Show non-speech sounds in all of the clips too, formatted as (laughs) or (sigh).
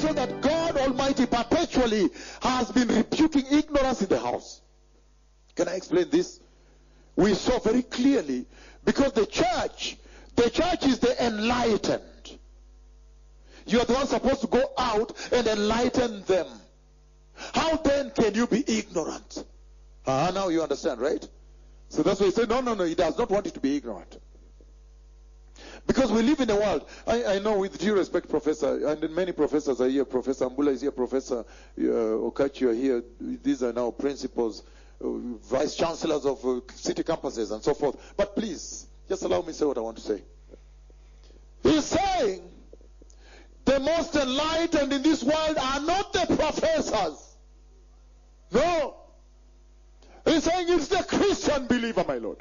So that God Almighty perpetually has been rebuking ignorance in the house. Can I explain this? We saw very clearly because the church, the church is the enlightened. You are the one supposed to go out and enlighten them. How then can you be ignorant? Ah, now you understand, right? So that's why he said, no, no, no, he does not want you to be ignorant. Because we live in a world, I, I know with due respect, Professor, and many professors are here. Professor Ambula is here, Professor uh, Okachi are here. These are now principals, uh, vice chancellors of uh, city campuses, and so forth. But please, just allow me to say what I want to say. He's saying the most enlightened in this world are not the professors. No. He's saying it's the Christian believer, my Lord.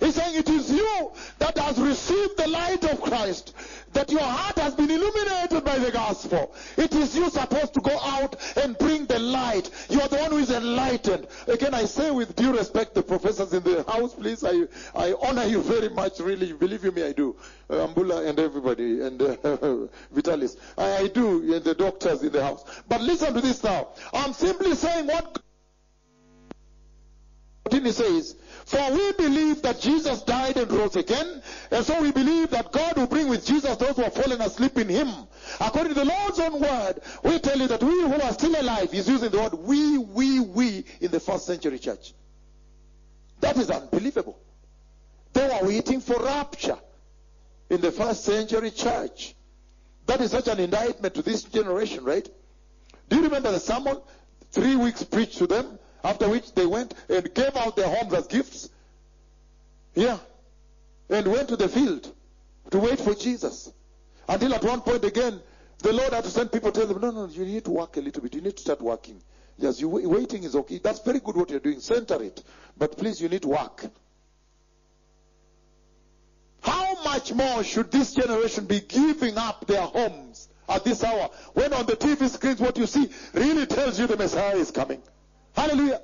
He's saying it is you that has received the light of Christ, that your heart has been illuminated by the gospel. It is you supposed to go out and bring the light. You are the one who is enlightened. Again, I say with due respect, the professors in the (laughs) house, please, I, I honor you very much, really. Believe you me, I do. Uh, Ambula and everybody, and uh, (laughs) Vitalis. I, I do, and the doctors in the house. But listen to this now. I'm simply saying what he says, For we believe that Jesus died and rose again, and so we believe that God will bring with Jesus those who have fallen asleep in him. According to the Lord's own word, we tell you that we who are still alive, he's using the word we, we, we in the first century church. That is unbelievable. They were waiting for rapture in the first century church. That is such an indictment to this generation, right? Do you remember the sermon? Three weeks preached to them, after which they went and gave out their homes as gifts. Yeah. And went to the field to wait for Jesus. Until at one point again, the Lord had to send people to tell them, no, no, you need to work a little bit. You need to start working. Yes, you waiting is okay. That's very good what you're doing. Center it. But please, you need to work. How much more should this generation be giving up their homes at this hour when on the TV screens what you see really tells you the Messiah is coming? Hallelujah.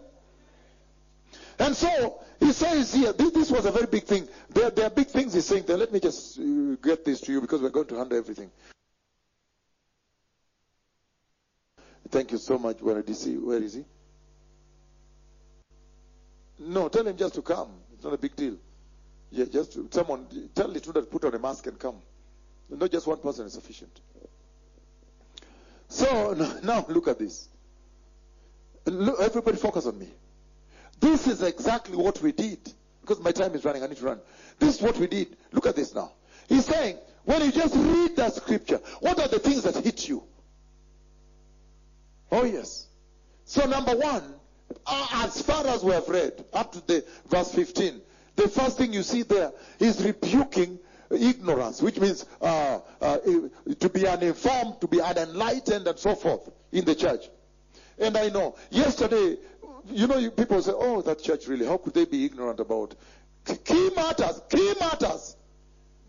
And so he says here, this, this was a very big thing. There, there, are big things he's saying there. Let me just uh, get this to you because we're going to handle everything. Thank you so much, Where is he? Where is he? No, tell him just to come. It's not a big deal. Yeah, just someone tell the student put on a mask and come. Not just one person is sufficient. So (laughs) now look at this. Look, everybody focus on me. This is exactly what we did. Because my time is running, I need to run. This is what we did. Look at this now. He's saying, when you just read that scripture, what are the things that hit you? Oh, yes. So, number one, uh, as far as we have read, up to the verse 15, the first thing you see there is rebuking ignorance, which means uh, uh, to be uninformed, to be unenlightened, and so forth in the church. And I know, yesterday, you know, people say, oh, that church really, how could they be ignorant about key matters, key matters.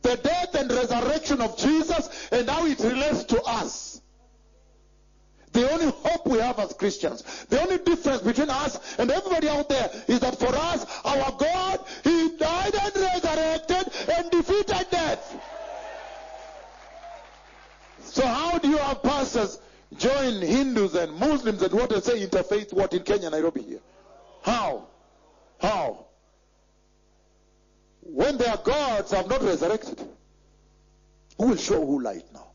The death and resurrection of Jesus and how it relates to us. The only hope we have as Christians, the only difference between us and everybody out there is that for us, our God, He died and resurrected and defeated death. So how do you have pastors join Hindus and Muslims and what and say interfaith what in Kenya, Nairobi here? How? How? When their gods have not resurrected, who will show who light now?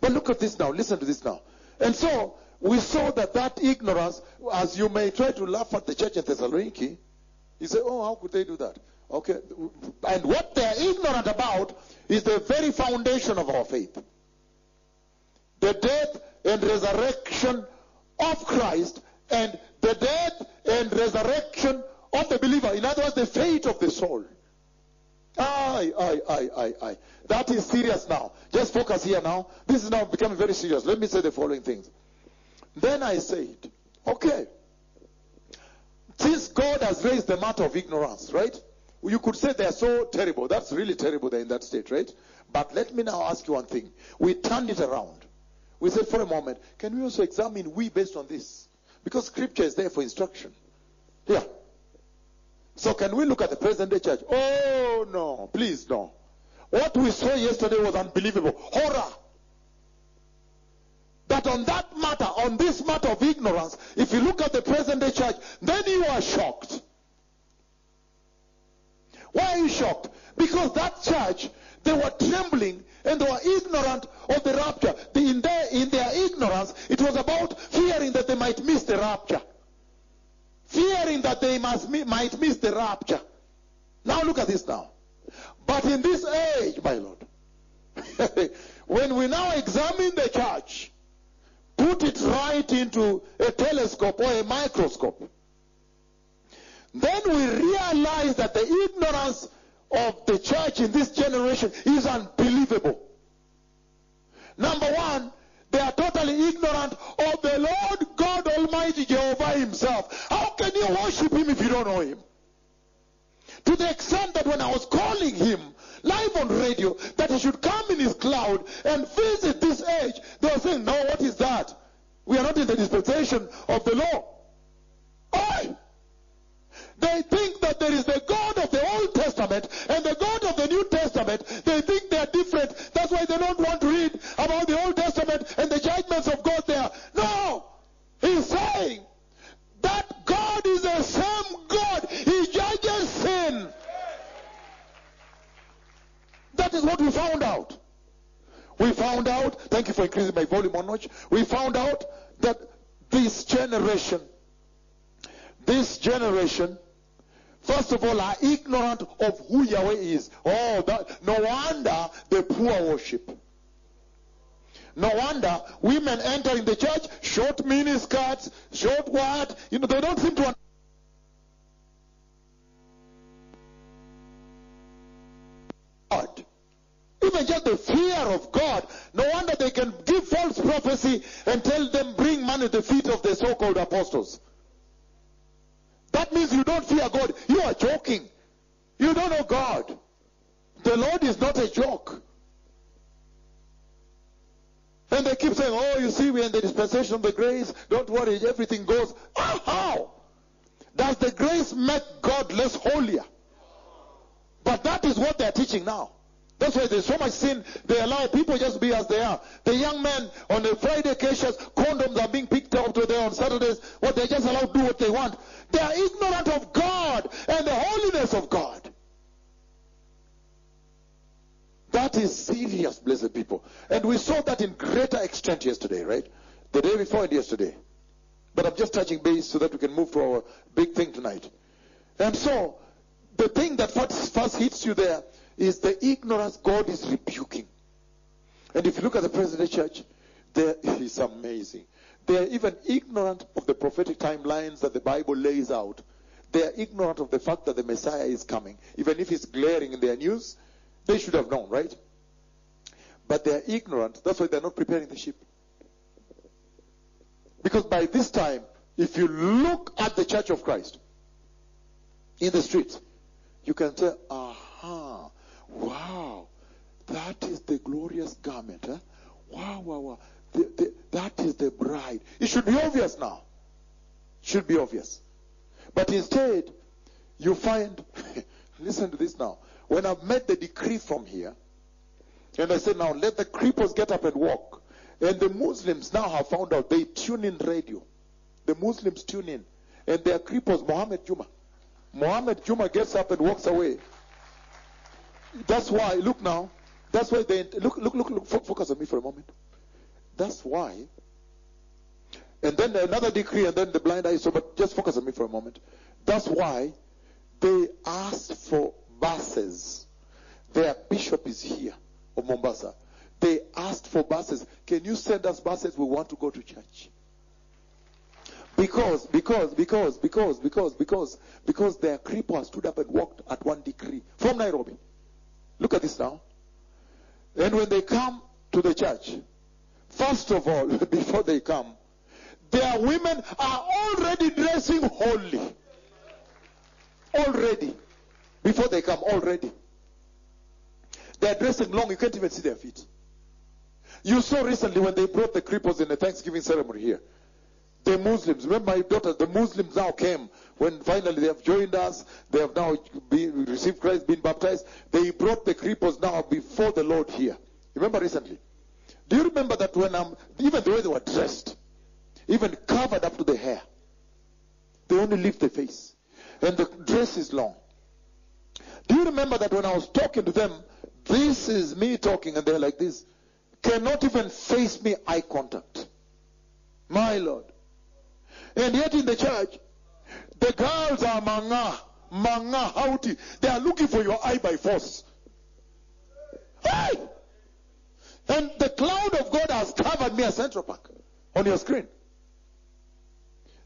But look at this now. Listen to this now. And so we saw that that ignorance, as you may try to laugh at the church in Thessaloniki, you say, oh, how could they do that? Okay. And what they're ignorant about is the very foundation of our faith. The death and resurrection of Christ and the death and resurrection of the believer. In other words, the fate of the soul. Aye, aye, aye, aye, aye. That is serious now. Just focus here now. This is now becoming very serious. Let me say the following things. Then I said, okay, since God has raised the matter of ignorance, right? You could say they're so terrible. That's really terrible they're in that state, right? But let me now ask you one thing. We turned it around. We said for a moment, can we also examine we based on this? Because scripture is there for instruction. Yeah. So can we look at the present day church? Oh no, please no. What we saw yesterday was unbelievable. Horror. That on that matter, on this matter of ignorance, if you look at the present day church, then you are shocked. Why are you shocked? Because that church, they were trembling and they were ignorant of the rapture. In, their, in their ignorance, it was about fearing that they might miss the rapture. Fearing that they must, might miss the rapture. Now look at this now. But in this age, my Lord, (laughs) when we now examine the church, put it right into a telescope or a microscope, then we realize that the ignorance of the church in this generation is unbelievable. Number one, they are totally ignorant of the Lord God Almighty Jehovah Himself. How can you worship Him if you don't know Him? To the extent that when I was calling Him live on radio that He should come in His cloud and visit this age, they were saying, No, what is that? We are not in the dispensation of the law. They think that there is the God of the Old Testament and the God of the New Testament. They think they are different. That's why they don't want to read about the Old Testament and the judgments of God there. No! He's saying that God is the same God. He judges sin. That is what we found out. We found out, thank you for increasing my volume on notch. We found out that this generation, this generation, first of all, are ignorant of who Yahweh is. Oh, that, no wonder the poor worship. No wonder women enter in the church, short mini skirts, short what? You know, they don't seem to God. Even just the fear of God. No wonder they can give false prophecy and tell them bring money to the feet of the so-called apostles. That means you don't fear God. You are joking. You don't know God. The Lord is not a joke. And they keep saying, oh, you see, we're in the dispensation of the grace. Don't worry, everything goes. Ah, how? Does the grace make God less holier? But that is what they're teaching now. That's why there's so much sin. They allow people just be as they are. The young men on the Friday occasions, condoms are being picked up to there on Saturdays. What they just allow to do what they want. They are ignorant of God and the holiness of God. That is serious, blessed people. And we saw that in greater extent yesterday, right? The day before and yesterday. But I'm just touching base so that we can move to our big thing tonight. And so, the thing that first, first hits you there is the ignorance God is rebuking. And if you look at the present church, there (laughs) is amazing. They are even ignorant of the prophetic timelines that the Bible lays out. They are ignorant of the fact that the Messiah is coming. Even if it's glaring in their news, they should have known, right? But they are ignorant. That's why they're not preparing the sheep. Because by this time, if you look at the church of Christ in the streets, you can say, aha, wow, that is the glorious garment. Huh? Wow, wow, wow. The, the, that is the bride. It should be obvious now. Should be obvious. But instead, you find, (laughs) listen to this now. When I've made the decree from here, and I said, now let the creepers get up and walk. And the Muslims now have found out they tune in radio. The Muslims tune in. And their creepers, Mohammed Juma. Mohammed Juma gets up and walks away. That's why, look now. That's why they, look, look, look, look, focus on me for a moment. That's why. And then another decree, and then the blind eye. So, but just focus on me for a moment. That's why they asked for buses. Their bishop is here of Mombasa. They asked for buses. Can you send us buses? We want to go to church. Because, because, because, because, because, because, because their cripple stood up and walked at one decree from Nairobi. Look at this now. And when they come to the church, first of all, (laughs) before they come, their women are already dressing holy. Already. Before they come, already. They're dressing long, you can't even see their feet. You saw recently when they brought the cripples in the Thanksgiving ceremony here. The Muslims, remember my daughter, the Muslims now came when finally they have joined us. They have now been, received Christ, been baptized. They brought the cripples now before the Lord here. Remember recently? Do you remember that when I'm, even the way they were dressed, even covered up to the hair, they only lift the face. And the dress is long. Do you remember that when I was talking to them, this is me talking, and they're like this, cannot even face me eye contact. My Lord. And yet in the church, the girls are manga, manga, hauti. They are looking for your eye by force. Hey! And the cloud of God has covered me as Central Park on your screen.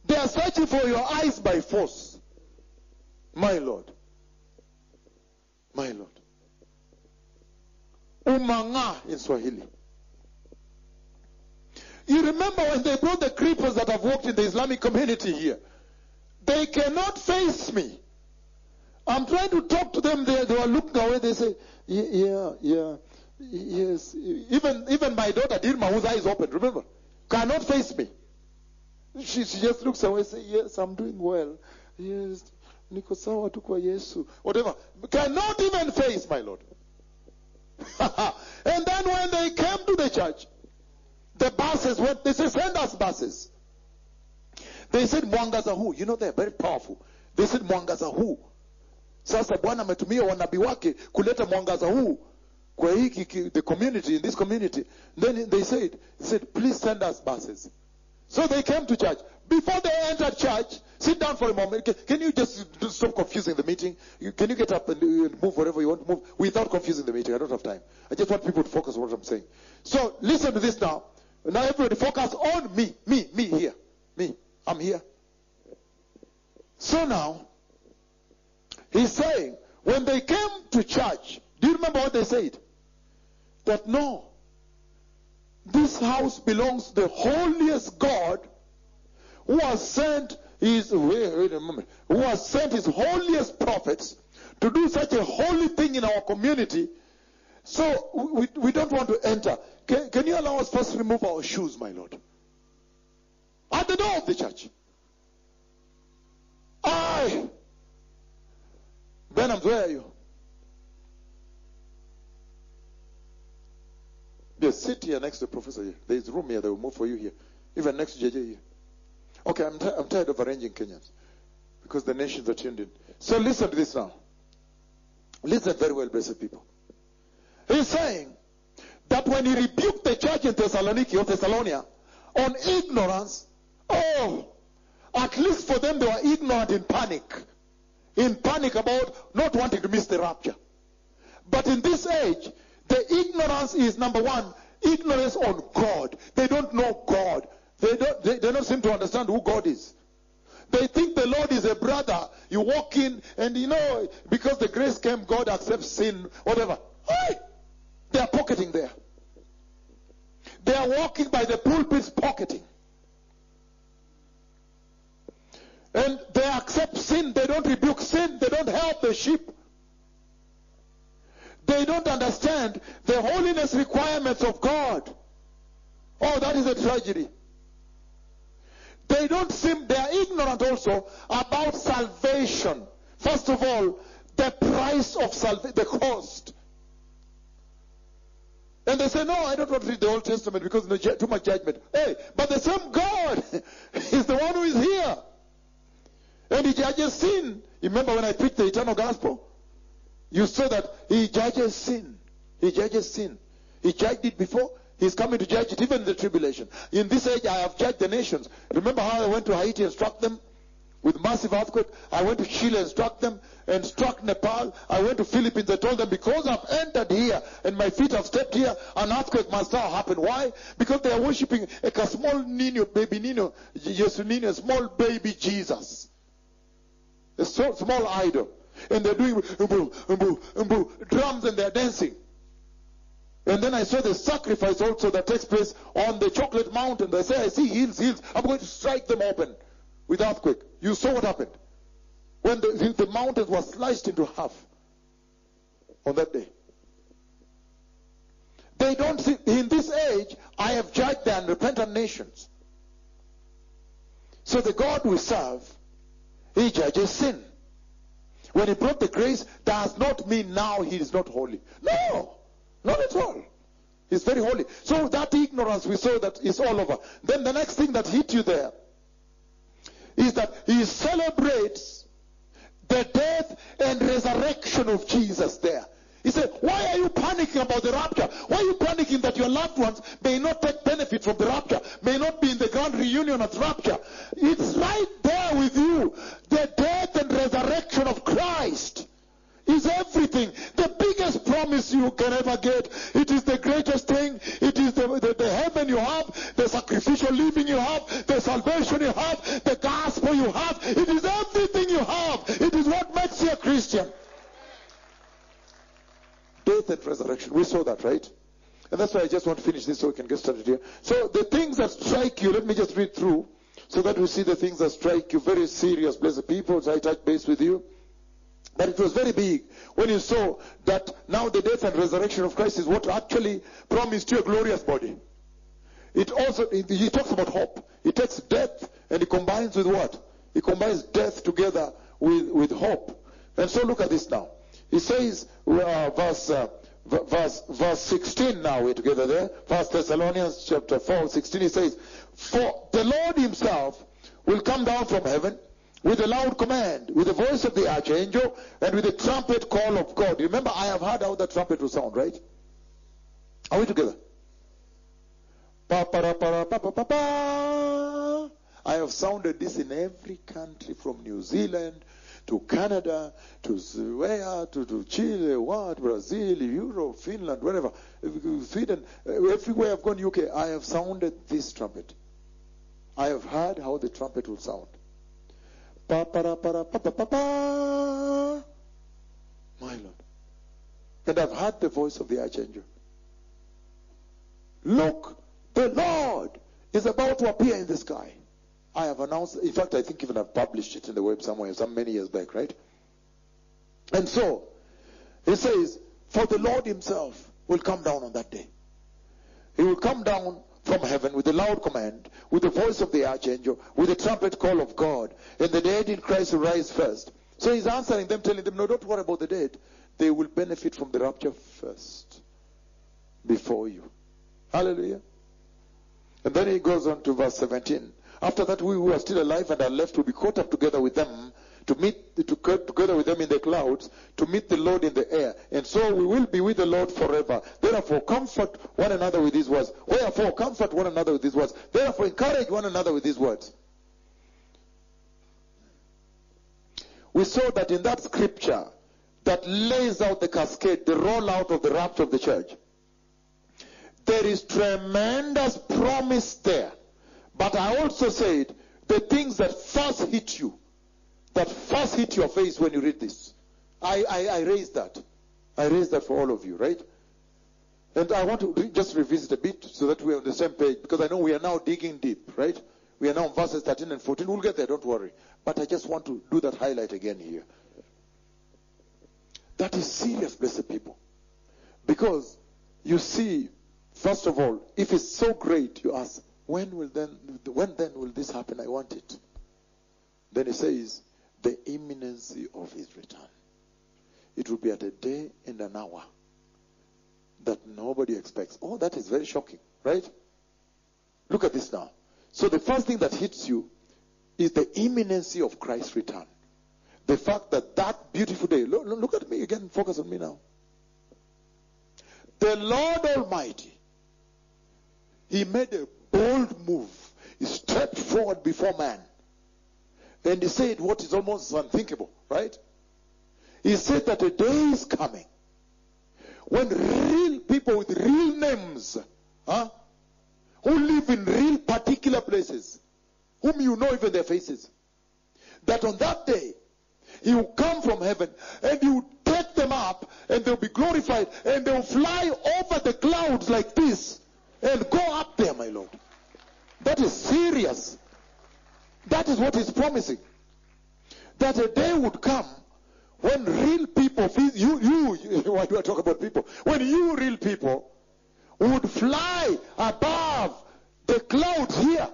They are searching for your eyes by force. My Lord. My Lord. Umanga in Swahili. You remember when they brought the creepers that have walked in the Islamic community here? They cannot face me. I'm trying to talk to them. They, they were looking away. They say, yeah, yeah, yes. Even, even my daughter, Dirma, whose eyes open, remember, cannot face me. She, she just looks away and says, yes, I'm doing well. Yes, niko. Whatever. Cannot even face, my Lord. (laughs) and then when they came to the church, the buses went, they said, send us buses. They said, mwangaza huu. You know, they're very powerful. They said, mwangaza huu. Sasa Bwana ametumia wanabii wake kuleta mwangaza huu kwa hiki ki- the community, in this community. Then they said, said, please send us buses. So they came to church. Before they entered church, sit down for a moment. Can, can you just stop confusing the meeting? You, can you get up and, and move wherever you want to move without confusing the meeting? I don't have time. I just want people to focus on what I'm saying. So listen to this now. Now everybody focus on me, me, me here, me. I'm here. So now, he's saying, when they came to church, do you remember what they said? That no, this house belongs to the holiest God who has sent his wait, wait a moment, who has sent his holiest prophets to do such a holy thing in our community. So we, we don't want to enter. Can, can you allow us first remove our shoes, my Lord? At the door of the church. I Benhams, where are you? Yes, sit here next to the professor here. There is room here. They will move for you here. Even next to JJ here. Okay, I'm, ti- I'm tired of arranging Kenyans because the nations are tuned in. So listen to this now. Listen very well, blessed people. He's saying that when he rebuked the church in Thessaloniki or Thessalonia on ignorance, oh, at least for them they were ignorant in panic. In panic about not wanting to miss the rapture. But in this age, the ignorance is number one, ignorance on God. They don't know God. They don't, they, they don't seem to understand who God is. They think the Lord is a brother. You walk in and you know, because the grace came, God accepts sin, whatever. Hey! They are pocketing there. Are walking by the pulpits pocketing. And they accept sin. They don't rebuke sin. They don't help the sheep. They don't understand the holiness requirements of God. Oh, that is a tragedy. They don't seem, they are ignorant also about salvation. First of all, the price of salvation, the cost. And they say, no, I don't want to read the Old Testament because no, too much judgment. Hey, but the same God (laughs) is the one who is here. And he judges sin. You remember when I preached the eternal gospel? You saw that he judges sin. He judges sin. He judged it before. He's coming to judge it even in the tribulation. In this age, I have judged the nations. Remember how I went to Haiti and struck them with massive earthquake? I went to Chile and struck them and struck Nepal. I went to Philippines. I told them because I've entered here and my feet have stepped here, an earthquake must now happen. Why? Because they are worshiping like a small Nino, baby Nino, Yesu Nino, small baby Jesus. A so, small idol. And they're doing umbu, umbu, umbu, drums and they're dancing. And then I saw the sacrifice also that takes place on the chocolate mountain. They say, I see hills, hills. I'm going to strike them open with earthquake. You saw what happened. When the, the, mountains were sliced into half on that day. They don't see, in this age, I have judged the unrepentant nations. So the God we serve, He judges sin. When He brought the grace, does not mean now He is not holy. No! Not at all. He's very holy. So that ignorance we saw that is all over. Then the next thing that hit you there is that he celebrates the death and resurrection of Jesus there. He said, Why are you panicking about the rapture? Why are you panicking that your loved ones may not take benefit from the rapture, may not be in the grand reunion at rapture? It's right there with you. The death and resurrection of Christ is everything. The biggest promise you can ever get. It is the greatest thing. It is the, the, the heaven you have, sacrificial living you have, the salvation you have, the gospel you have. It is everything you have. It is what makes you a Christian. Death and resurrection. We saw that, right? And that's why I just want to finish this so we can get started here. So the things that strike you, let me just read through so that we see the things that strike you. Very serious, blessed people. So I touch base with you. But it was very big when you saw that now the death and resurrection of Christ is what actually promised you a glorious body. It also, he talks about hope. He takes death and he combines with what? He combines death together with, with hope. And so look at this now. He says, uh, verse, uh, verse, verse 16 now, we're together there. First Thessalonians chapter 4, 16, he says, For the Lord himself will come down from heaven with a loud command, with the voice of the archangel, and with the trumpet call of God. Remember, I have heard how the trumpet will sound, right? Are we together? Pa, pa, pa, pa, pa, pa, pa. I have sounded this in every country from New Zealand to Canada, to where, to, to Chile, what, Brazil, Europe, Finland, wherever, Sweden, everywhere I've gone, UK, I have sounded this trumpet. I have heard how the trumpet will sound. Pa, para, pa, pa, pa, pa. My Lord. And I've heard the voice of the archangel. Look, the Lord is about to appear in the sky. I have announced, in fact, I think even I've published it in the web somewhere, some many years back, right? And so, he says, For the Lord himself will come down on that day. He will come down from heaven with a loud command, with the voice of the archangel, with the trumpet call of God, and the dead in Christ will rise first. So he's answering them, telling them, No, don't worry about the dead. They will benefit from the rapture first, before you. Hallelujah. And then he goes on to verse 17. After that, we who are still alive and are left will be caught up together with them to meet to together with them in the clouds to meet the Lord in the air. And so we will be with the Lord forever. Therefore, comfort one another with these words. Wherefore, comfort one another with these words. Therefore, encourage one another with these words. We saw that in that scripture that lays out the cascade, the rollout of the rapture of the church. There is tremendous promise there. But I also said the things that first hit you, that first hit your face when you read this. I, I, I raised that. I raised that for all of you, right? And I want to re- just revisit a bit so that we're on the same page because I know we are now digging deep, right? We are now in verses 13 and 14. We'll get there, don't worry. But I just want to do that highlight again here. That is serious, blessed people. Because you see, first of all, if it's so great, you ask, when will then when then will this happen? I want it. Then he says, the imminency of his return. It will be at a day and an hour that nobody expects. Oh, that is very shocking, right? Look at this now. So the first thing that hits you is the imminency of Christ's return. The fact that that beautiful day, look, look at me again, focus on me now. The Lord Almighty, He made a bold move. He stepped forward before man. And he said what is almost unthinkable, right? He said that a day is coming when real people with real names, huh, who live in real particular places, whom you know even their faces, that on that day he will come from heaven and he will take them up and they'll be glorified and they'll fly over the clouds like this and go up there, my Lord. That is serious. That is what he's promising. That a day would come when real people, you, you, (laughs) why do I talk about people? When you real people would fly above the clouds here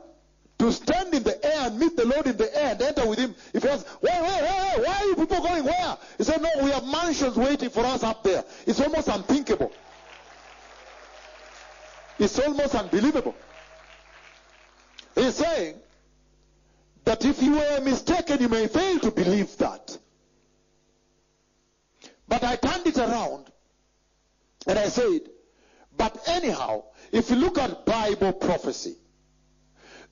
to stand in the air and meet the Lord in the air and enter with him. If he asks, where, where, where, where are you people going? Where? He said, no, we have mansions waiting for us up there. It's almost unthinkable. It's almost unbelievable. He's saying that if you were mistaken, you may fail to believe that. But I turned it around and I said, but anyhow, if you look at Bible prophecy,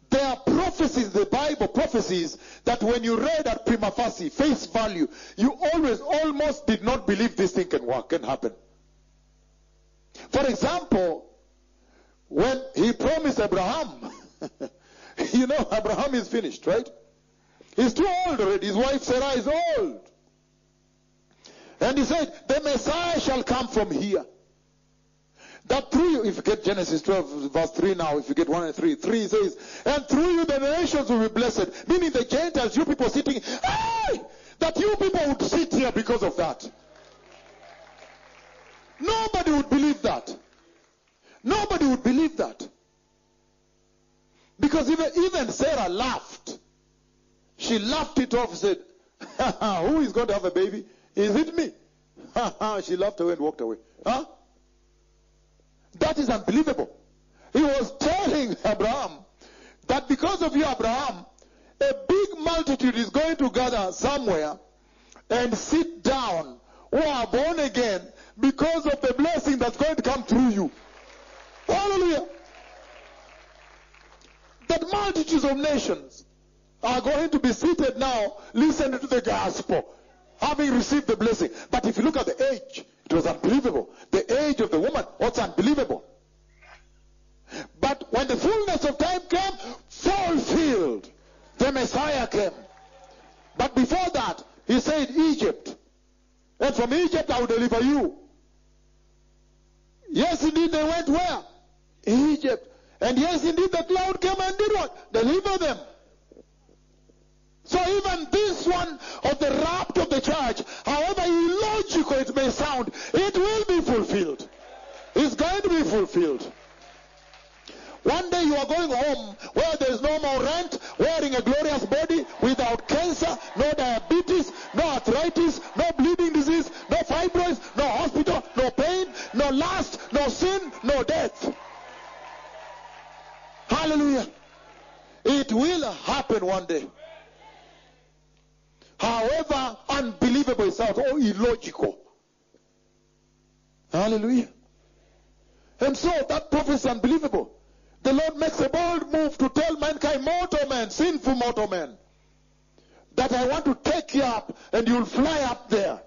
there are prophecies, the Bible prophecies, that when you read at prima facie, face value, you always almost did not believe this thing can work, can happen. For example, when he promised Abraham, (laughs) you know, Abraham is finished, right? He's too old already. His wife Sarah is old. And he said, the Messiah shall come from here. That through you, if you get Genesis 12, verse 3 now, if you get 1 and 3, 3 says, and through you the nations will be blessed. Meaning the Gentiles, you people sitting, hey! That you people would sit here because of that. Nobody would believe that. Nobody would believe that. Because even, even Sarah laughed. She laughed it off, and said, (laughs) Who is going to have a baby? Is it me? (laughs) she laughed away and walked away. Huh? That is unbelievable. He was telling Abraham that because of you, Abraham, a big multitude is going to gather somewhere and sit down who are born again because of the blessing that's going to come through you. Hallelujah. That multitudes of nations are going to be seated now listening to the gospel, having received the blessing. But if you look at the age, it was unbelievable. The age of the woman was unbelievable. But when the fullness of time came, fulfilled, the Messiah came. But before that, he said, Egypt. And from Egypt I will deliver you. Yes, indeed, they went where? Egypt. And yes, indeed, the cloud came and did what? Deliver them. So even this one of the rapture of the church, however illogical it may sound, it will be fulfilled. It's going to be fulfilled. One day you are going home where there is no more rent, wearing a glorious body, without Hallelujah. It will happen one day. However unbelievable it sounds, or illogical. Hallelujah. And so that prophecy is unbelievable. The Lord makes a bold move to tell mankind, mortal man, sinful mortal man, that I want to take you up and you'll fly up there.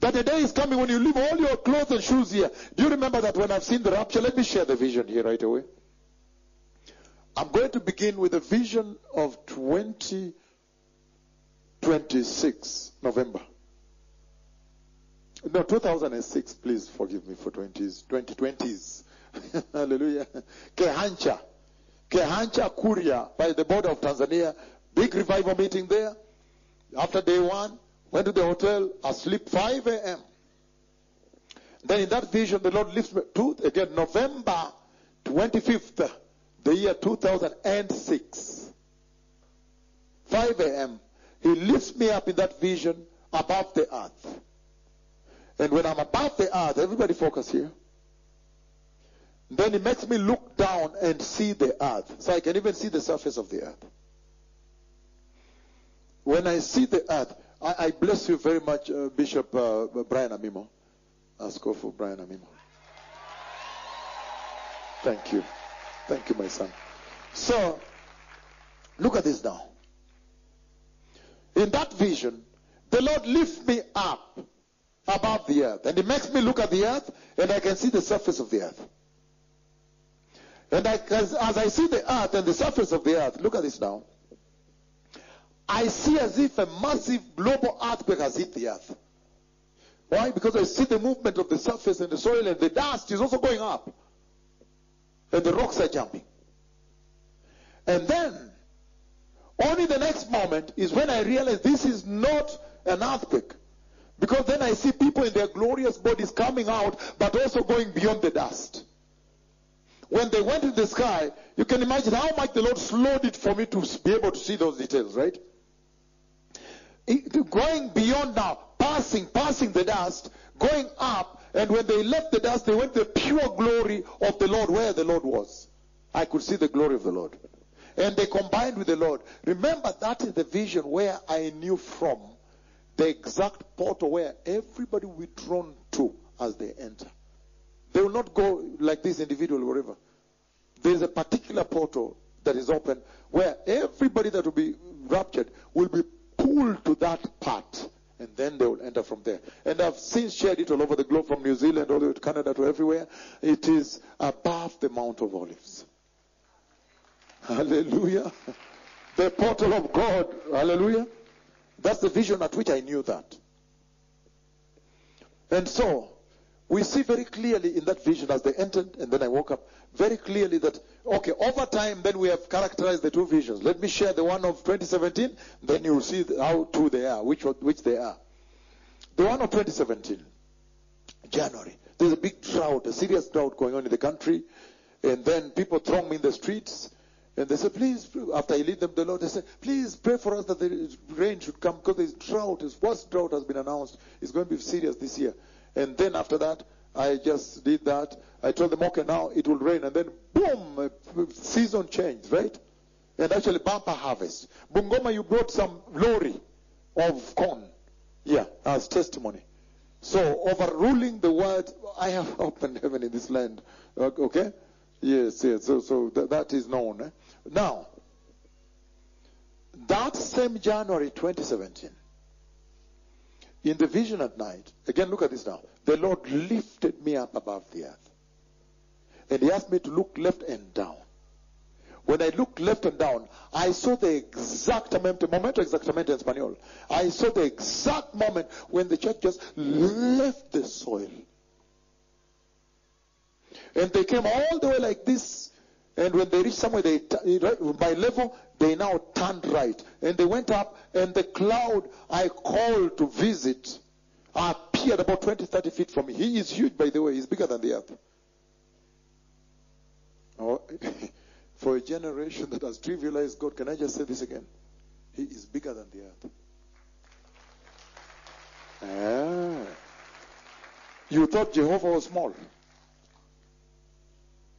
That the day is coming when you leave all your clothes and shoes here. Do you remember that when I've seen the rapture? Let me share the vision here right away. I'm going to begin with a vision of 2026 November. No, 2006. Please forgive me for 20s, 2020s. (laughs) Hallelujah. Kehancha. Kehancha Kuria by the border of Tanzania. Big revival meeting there. After day one, went to the hotel, asleep 5 a.m. Then in that vision, the Lord lifts me to, again, November 25th, the year 2006. 5 a.m. He lifts me up in that vision above the earth. And when I'm above the earth, everybody focus here. Then he makes me look down and see the earth. So I can even see the surface of the earth. When I see the earth, I, I bless you very much, uh, Bishop uh, Brian Amimo. Ask for Brian Amimo. Thank you. Thank you, my son. So, look at this now. In that vision, the Lord lifts me up above the earth. And He makes me look at the earth, and I can see the surface of the earth. And I, as, as I see the earth and the surface of the earth, look at this now. I see as if a massive global earthquake has hit the earth. Why? Because I see the movement of the surface and the soil and the dust is also going up. And the rocks are jumping. And then, only the next moment is when I realize this is not an earthquake. Because then I see people in their glorious bodies coming out, but also going beyond the dust. When they went in the sky, you can imagine how much the Lord slowed it for me to be able to see those details, right? It, going beyond now, passing, passing the dust, going up, and when they left the dust, they went to the pure glory of the Lord, where the Lord was. I could see the glory of the Lord. And they combined with the Lord. Remember, that is the vision where I knew from the exact portal where everybody will be drawn to as they enter. They will not go like this individual wherever. There is a particular portal that is open where everybody that will be raptured will be pulled to that part and then they will enter from there. And I've since shared it all over the globe from New Zealand all the way to Canada to everywhere. It is above the Mount of Olives. Hallelujah. The portal of God. Hallelujah. That's the vision at which I knew that. And so, we see very clearly in that vision as they entered, and then I woke up, very clearly that, okay, over time, then we have characterized the two visions. Let me share the one of 2017, then you'll see how true they are, which, which they are. The one of 2017, January, there's a big drought, a serious drought going on in the country, and then people throng me in the streets, and they said, please, after I lead them the Lord, they said, please pray for us that the rain should come because this drought, this worst drought has been announced. It's going to be serious this year. And then after that, I just did that. I told them, okay, now it will rain. And then, boom, season changed, right? And actually, bumper harvest. Bungoma, you brought some lorry of corn. Yeah, as testimony. So, overruling the word, I have (laughs) opened heaven in this land. Okay? Yes, yes. So, so th- that is known. Eh? Now, that same January 2017, in the vision at night, again, look at this now. The Lord lifted me up above the earth. And He asked me to look left and down. When I looked left and down, I saw the exact moment, momento exactamente in Spanish. I saw the exact moment when the church just left the soil. And they came all the way like this. And when they reached somewhere, they by level, they now turned right. And they went up, and the cloud I called to visit appeared about 20, 30 feet from me. He is huge, by the way. He's bigger than the earth. Oh, (laughs) for a generation that has trivialized God, can I just say this again? He is bigger than the earth. Ah. You thought Jehovah was small.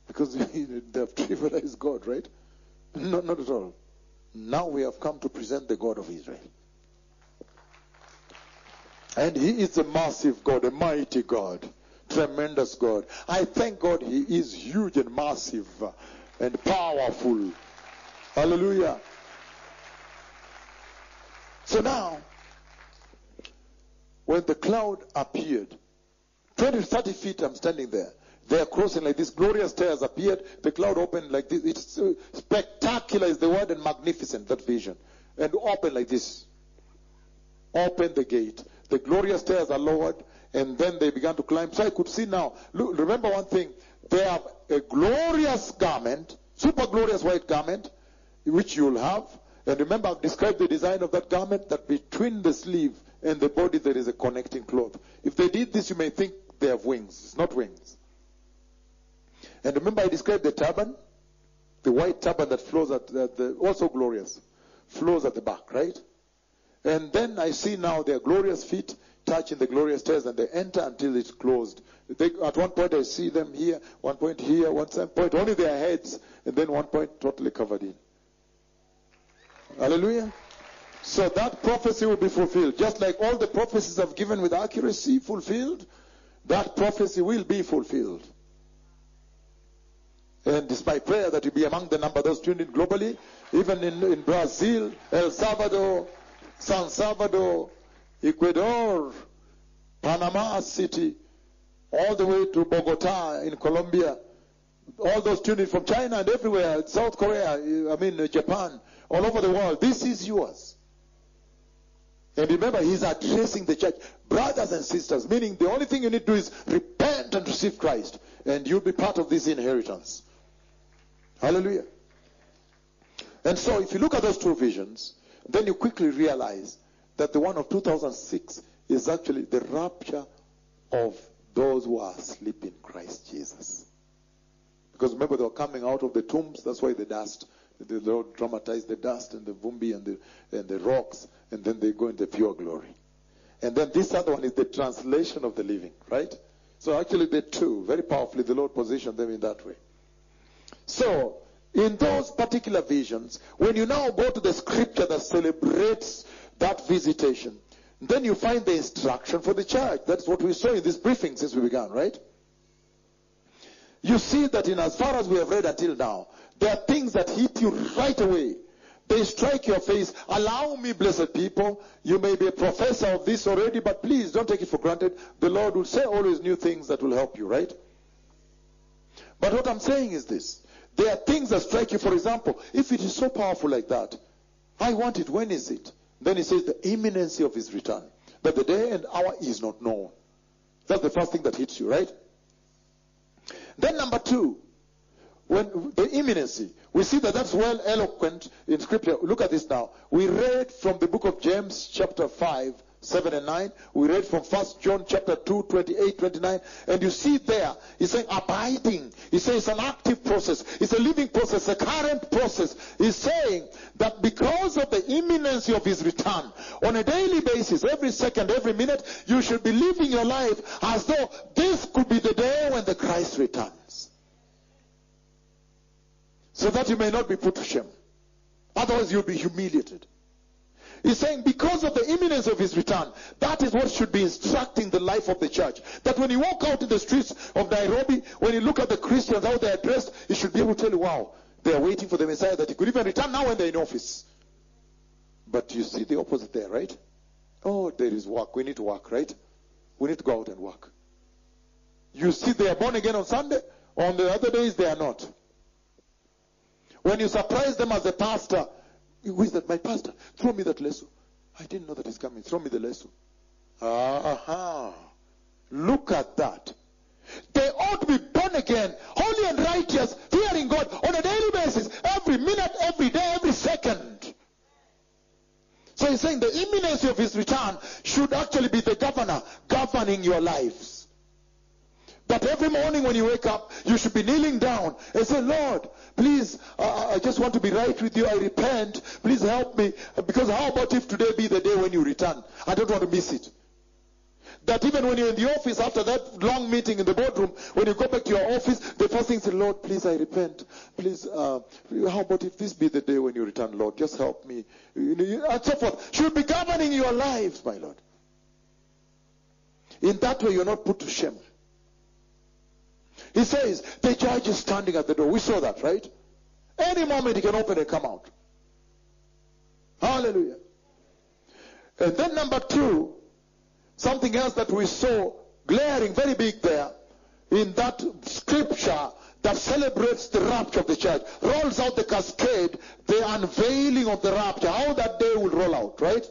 Because (laughs) they have trivialized God, right? No, not at all. Now we have come to present the God of Israel. And He is a massive God, a mighty God, tremendous God. I thank God He is huge and massive and powerful. Hallelujah. So now, when the cloud appeared, 20 30 feet, I'm standing there. They are crossing like this. Glorious stairs appeared. The cloud opened like this. It's uh, spectacular is the word and magnificent, that vision. And open like this. Open the gate. The glorious stairs are lowered. And then they began to climb. So I could see now. Look, remember one thing. They have a glorious garment, super glorious white garment, which you'll have. And remember, I've described the design of that garment that between the sleeve and the body there is a connecting cloth. If they did this, you may think they have wings. It's not wings. And remember, I described the turban, the white turban that flows at the, the, also glorious, flows at the back, right? And then I see now their glorious feet touching the glorious stairs, and they enter until it's closed. They, at one point, I see them here, one point here, one point only their heads, and then one point totally covered in. Hallelujah. So that prophecy will be fulfilled. Just like all the prophecies I've given with accuracy fulfilled, that prophecy will be fulfilled. And it's my prayer that you be among the number those tuned in globally, even in, in Brazil, El Salvador, San Salvador, Ecuador, Panama City, all the way to Bogota in Colombia, all those tuned in from China and everywhere, South Korea, I mean uh, Japan, all over the world. This is yours. And remember, he's addressing the church, brothers and sisters, meaning the only thing you need to do is repent and receive Christ, and you'll be part of this inheritance. Hallelujah. And so, if you look at those two visions, then you quickly realize that the one of 2006 is actually the rapture of those who are asleep in Christ Jesus. Because remember, they were coming out of the tombs, that's why the dust, the Lord dramatized the dust and the vumbi and the, and the rocks, and then they go into pure glory. And then this other one is the translation of the living, right? So actually the two, very powerfully, the Lord positioned them in that way. So, in those particular visions, when you now go to the scripture that celebrates that visitation, then you find the instruction for the church. That's what we saw in this briefing since we began, right? You see that in as far as we have read until now, there are things that hit you right away. They strike your face. Allow me, blessed people. You may be a professor of this already, but please don't take it for granted. The Lord will say always new things that will help you, right? But what I'm saying is this. There are things that strike you. For example, if it is so powerful like that, I want it. When is it? Then he says the imminency of his return. But the day and hour is not known. That's the first thing that hits you, right? Then number two, when the imminency, we see that that's well eloquent in scripture. Look at this now. We read from the book of James chapter 5, 7 and 9. We read from 1 John chapter 2, 28, 29. And you see there, he's saying abiding. He says it's an active process. It's a living process, a current process. He's saying that because of the imminency of his return, on a daily basis, every second, every minute, you should be living your life as though this could be the day when the Christ returns. So that you may not be put to shame. Otherwise you'll be humiliated. He's saying because of the imminence of his return, that is what should be instructing the life of the church. That when you walk out in the streets of Nairobi, when you look at the Christians, how they are dressed, you should be able to tell you, wow, they are waiting for the Messiah that he could even return now when they're in office. But you see the opposite there, right? Oh, there is work. We need to work, right? We need to go out and work. You see they are born again on Sunday. On the other days, they are not. When you surprise them as a pastor, who is that? My pastor. Throw me that lesso. I didn't know that he's coming. Throw me the lesso. Aha. Look at that. They ought to be born again, holy and righteous, fearing God on a daily basis, every minute, every day, every second. So he's saying the imminency of his return should actually be the governor governing your lives. That every morning when you wake up, you should be kneeling down and say, Lord, please, uh, I just want to be right with you. I repent. Please help me. Because how about if today be the day when you return? I don't want to miss it. That even when you're in the office after that long meeting in the boardroom, when you go back to your office, the first thing is, Lord, please, I repent. Please, uh, how about if this be the day when you return, Lord? Just help me. And so forth. Should be governing your lives, my Lord. In that way, you're not put to shame. He says, the judge is standing at the door. We saw that, right? Any moment he can open and come out. Hallelujah. And then number two, something else that we saw glaring very big there in that scripture that celebrates the rapture of the church, rolls out the cascade, the unveiling of the rapture, how that day will roll out, right?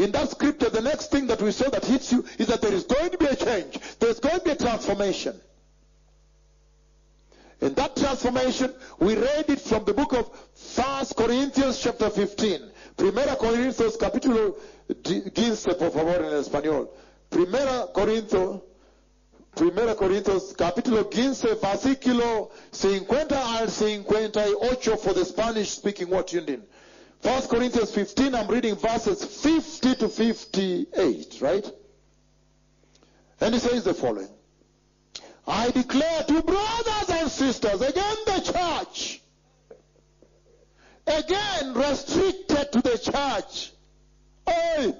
In that scripture, the next thing that we saw that hits you is that there is going to be a change. There's going to be a transformation. In that transformation, we read it from the book of 1 Corinthians chapter 15. Primera Corintios capítulo 15, por favor, en español. Primera Corintios, Primera Corintios capítulo 15, versículo 50 al 58 for the Spanish speaking what tuned in. 1 Corinthians 15, I'm reading verses 50 to 58, right? And he says the following. I declare to brothers and sisters, again the church, again restricted to the church. Hey,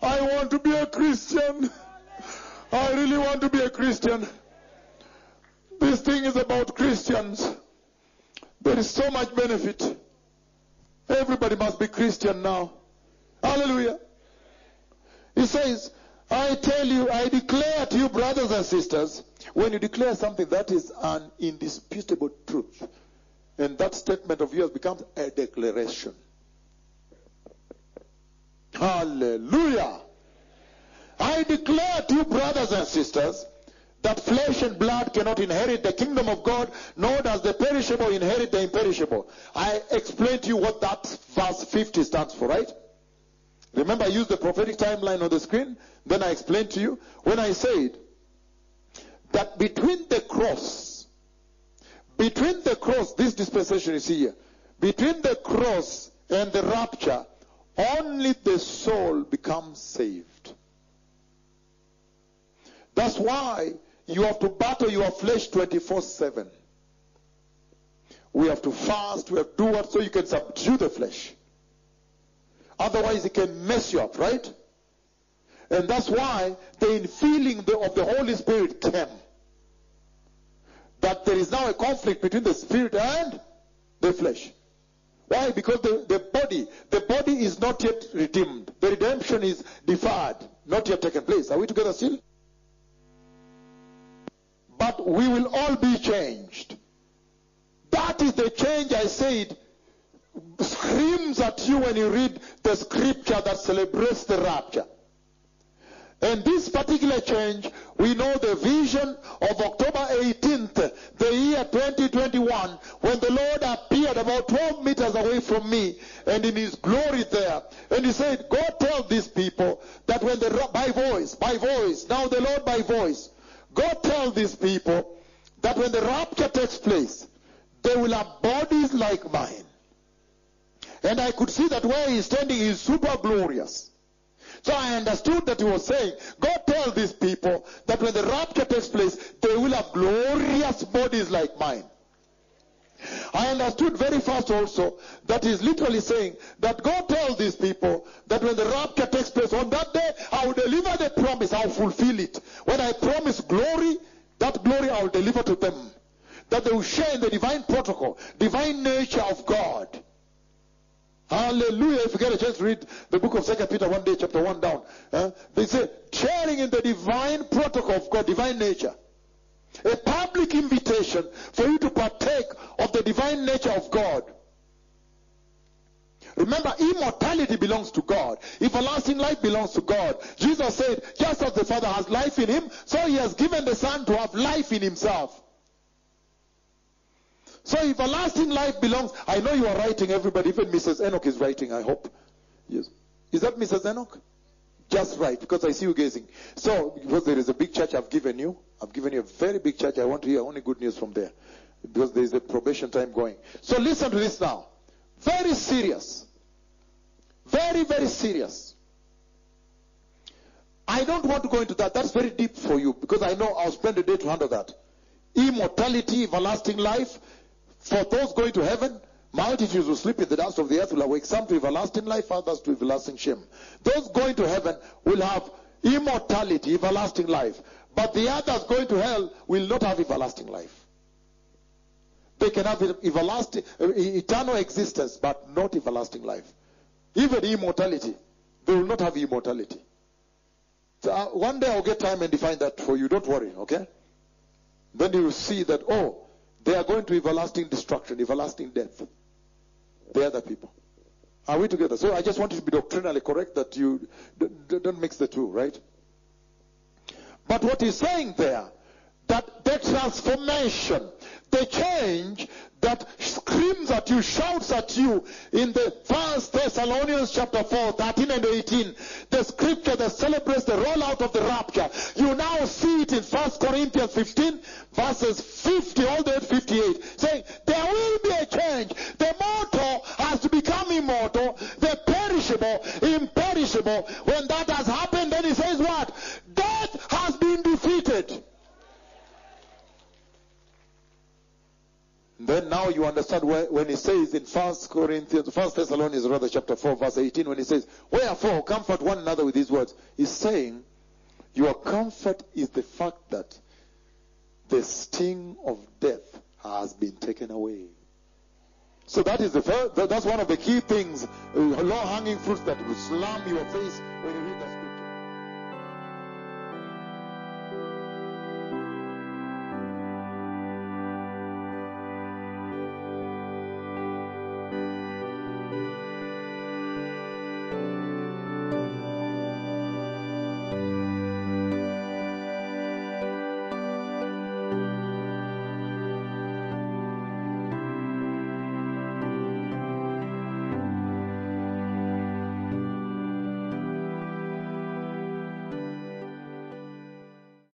I want to be a Christian. I really want to be a Christian. This thing is about Christians. There is so much benefit. Everybody must be Christian now. Hallelujah. He says, I tell you, I declare to you, brothers and sisters, when you declare something that is an indisputable truth, and that statement of yours becomes a declaration. Hallelujah. I declare to you, brothers and sisters, that flesh and blood cannot inherit the kingdom of God, nor does the perishable inherit the imperishable. I explained to you what that verse 50 stands for, right? Remember, I used the prophetic timeline on the screen. Then I explained to you when I said that between the cross, between the cross, this dispensation is here, between the cross and the rapture, only the soul becomes saved. That's why you have to battle your flesh 24 7. We have to fast, we have to do what so you can subdue the flesh. Otherwise, it can mess you up, right? And that's why the infilling of the Holy Spirit came. That there is now a conflict between the spirit and the flesh. Why? Because the, the body, the body is not yet redeemed. The redemption is deferred, not yet taken place. Are we together still? But we will all be changed. That is the change I said screams at you when you read the scripture that celebrates the rapture. And this particular change, we know the vision of October 18th, the year 2021, when the Lord appeared about 12 meters away from me and in his glory there. And he said, Go tell these people that when the, by voice, by voice, now the Lord by voice, go tell these people that when the rapture takes place, they will have bodies like mine. And I could see that where he's standing is super glorious. So I understood that he was saying, go tell these people that when the rapture takes place, they will have glorious bodies like mine. I understood very fast also that he's literally saying that God tells these people that when the rapture takes place on that day, I will deliver the promise, I'll fulfill it. When I promise glory, that glory I will deliver to them. That they will share in the divine protocol, divine nature of God. Hallelujah. If you get a chance to read the book of Second Peter one day, chapter one down. They say, sharing in the divine protocol of God, divine nature. A public invitation for you to partake of the divine nature of God. Remember, immortality belongs to God. Everlasting life belongs to God. Jesus said, just as the Father has life in him, so he has given the Son to have life in himself. So everlasting life belongs. I know you are writing, everybody. Even Mrs. Enoch is writing, I hope. Yes. Is that Mrs. Enoch? Just right, because I see you gazing. So, because there is a big church I've given you, I've given you a very big church. I want to hear only good news from there. Because there is a probation time going. So listen to this now. Very serious. Very, very serious. I don't want to go into that. That's very deep for you because I know I'll spend a day to handle that. Immortality, everlasting life, for those going to heaven, multitudes will sleep in the dust of the earth will awake, some to everlasting life, others to everlasting shame. Those going to heaven will have immortality, everlasting life. But the others going to hell will not have everlasting life. They can have everlasting, eternal existence, but not everlasting life. Even immortality, they will not have immortality. So uh, one day I'll get time and define that for you. Don't worry, okay? Then you will see that, oh, they are going to everlasting destruction, everlasting death. The other people. Are we together? So I just want you to be doctrinally correct that you don't mix the two, right? But what he's saying there, that the transformation, the change that screams at you, shouts at you in the first Thessalonians chapter 4, 13 and 18, the scripture that celebrates the rollout of the rapture. You now see it in 1 Corinthians 15, verses 50 all the way to 58, saying, there will be a change. The mortal has to become immortal, the perishable, imperishable. When that has happened, then he says what? Death has been defeated. Then now you understand when he says in First Corinthians, First Thessalonians rather, chapter 4, verse 18, when he says, Wherefore comfort one another with these words. He's saying, Your comfort is the fact that the sting of death has been taken away. So that is the first, that's one of the key things, uh, low hanging fruits that will slam your face when you